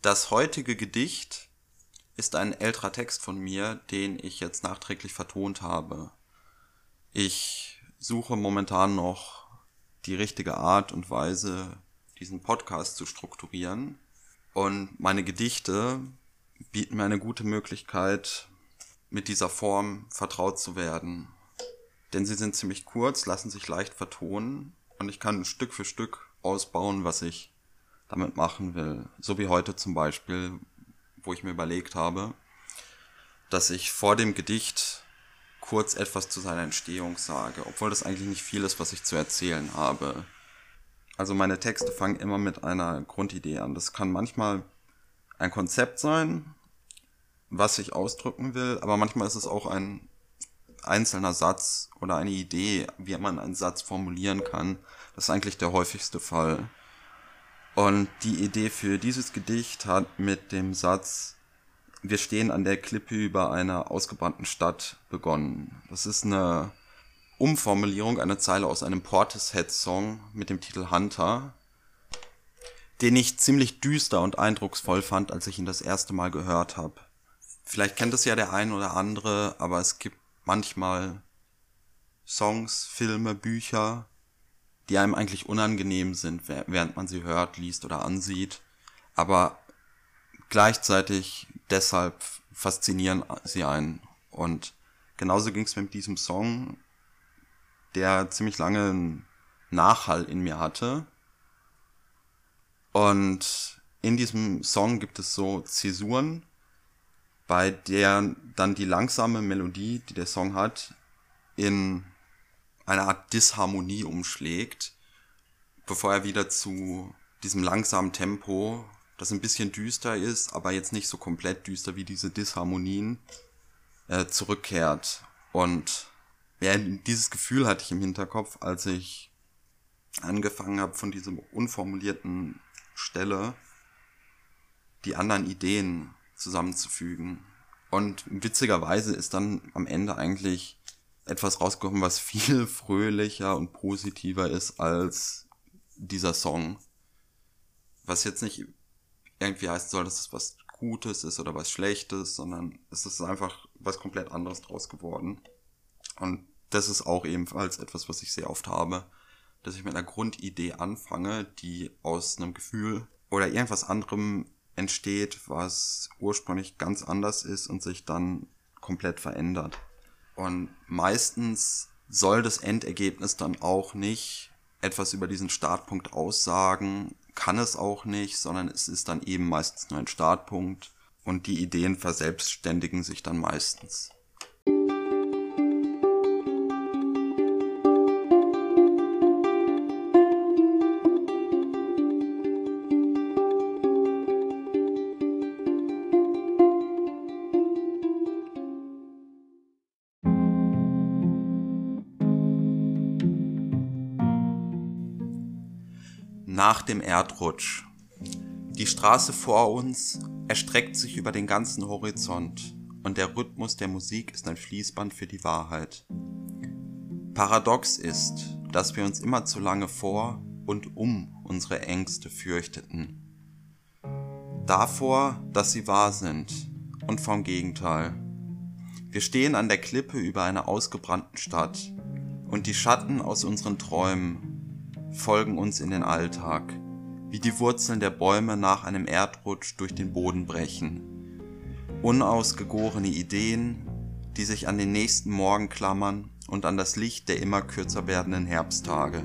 Das heutige Gedicht ist ein älterer Text von mir, den ich jetzt nachträglich vertont habe. Ich suche momentan noch die richtige Art und Weise, diesen Podcast zu strukturieren. Und meine Gedichte bieten mir eine gute Möglichkeit, mit dieser Form vertraut zu werden. Denn sie sind ziemlich kurz, lassen sich leicht vertonen und ich kann Stück für Stück ausbauen, was ich damit machen will. So wie heute zum Beispiel, wo ich mir überlegt habe, dass ich vor dem Gedicht kurz etwas zu seiner Entstehung sage, obwohl das eigentlich nicht viel ist, was ich zu erzählen habe. Also meine Texte fangen immer mit einer Grundidee an. Das kann manchmal ein Konzept sein, was ich ausdrücken will, aber manchmal ist es auch ein einzelner Satz oder eine Idee, wie man einen Satz formulieren kann. Das ist eigentlich der häufigste Fall. Und die Idee für dieses Gedicht hat mit dem Satz Wir stehen an der Klippe über einer ausgebrannten Stadt begonnen. Das ist eine Umformulierung, eine Zeile aus einem Portishead-Song mit dem Titel Hunter, den ich ziemlich düster und eindrucksvoll fand, als ich ihn das erste Mal gehört habe. Vielleicht kennt es ja der ein oder andere, aber es gibt manchmal Songs, Filme, Bücher, die einem eigentlich unangenehm sind, während man sie hört, liest oder ansieht, aber gleichzeitig deshalb faszinieren sie einen. Und genauso ging es mit diesem Song, der ziemlich lange einen Nachhall in mir hatte. Und in diesem Song gibt es so Zäsuren, bei der dann die langsame Melodie, die der Song hat, in eine Art Disharmonie umschlägt, bevor er wieder zu diesem langsamen Tempo, das ein bisschen düster ist, aber jetzt nicht so komplett düster wie diese Disharmonien, äh, zurückkehrt. Und ja, dieses Gefühl hatte ich im Hinterkopf, als ich angefangen habe, von diesem unformulierten Stelle die anderen Ideen zusammenzufügen. Und witzigerweise ist dann am Ende eigentlich etwas rausgekommen, was viel fröhlicher und positiver ist als dieser Song. Was jetzt nicht irgendwie heißen soll, dass es was Gutes ist oder was Schlechtes, sondern es ist einfach was komplett anderes draus geworden. Und das ist auch ebenfalls etwas, was ich sehr oft habe, dass ich mit einer Grundidee anfange, die aus einem Gefühl oder irgendwas anderem entsteht, was ursprünglich ganz anders ist und sich dann komplett verändert. Und meistens soll das Endergebnis dann auch nicht etwas über diesen Startpunkt aussagen, kann es auch nicht, sondern es ist dann eben meistens nur ein Startpunkt und die Ideen verselbstständigen sich dann meistens. Nach dem Erdrutsch. Die Straße vor uns erstreckt sich über den ganzen Horizont und der Rhythmus der Musik ist ein Fließband für die Wahrheit. Paradox ist, dass wir uns immer zu lange vor und um unsere Ängste fürchteten. Davor, dass sie wahr sind und vom Gegenteil. Wir stehen an der Klippe über einer ausgebrannten Stadt und die Schatten aus unseren Träumen folgen uns in den Alltag, wie die Wurzeln der Bäume nach einem Erdrutsch durch den Boden brechen. Unausgegorene Ideen, die sich an den nächsten Morgen klammern und an das Licht der immer kürzer werdenden Herbsttage.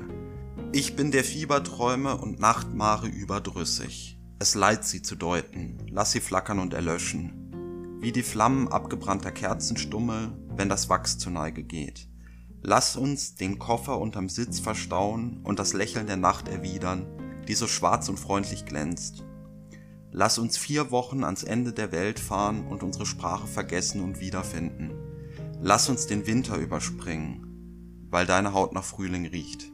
Ich bin der Fieberträume und Nachtmare überdrüssig. Es leid sie zu deuten, lass sie flackern und erlöschen. Wie die Flammen abgebrannter Kerzenstummel, wenn das Wachs zur Neige geht. Lass uns den Koffer unterm Sitz verstauen und das Lächeln der Nacht erwidern, die so schwarz und freundlich glänzt. Lass uns vier Wochen ans Ende der Welt fahren und unsere Sprache vergessen und wiederfinden. Lass uns den Winter überspringen, weil deine Haut nach Frühling riecht.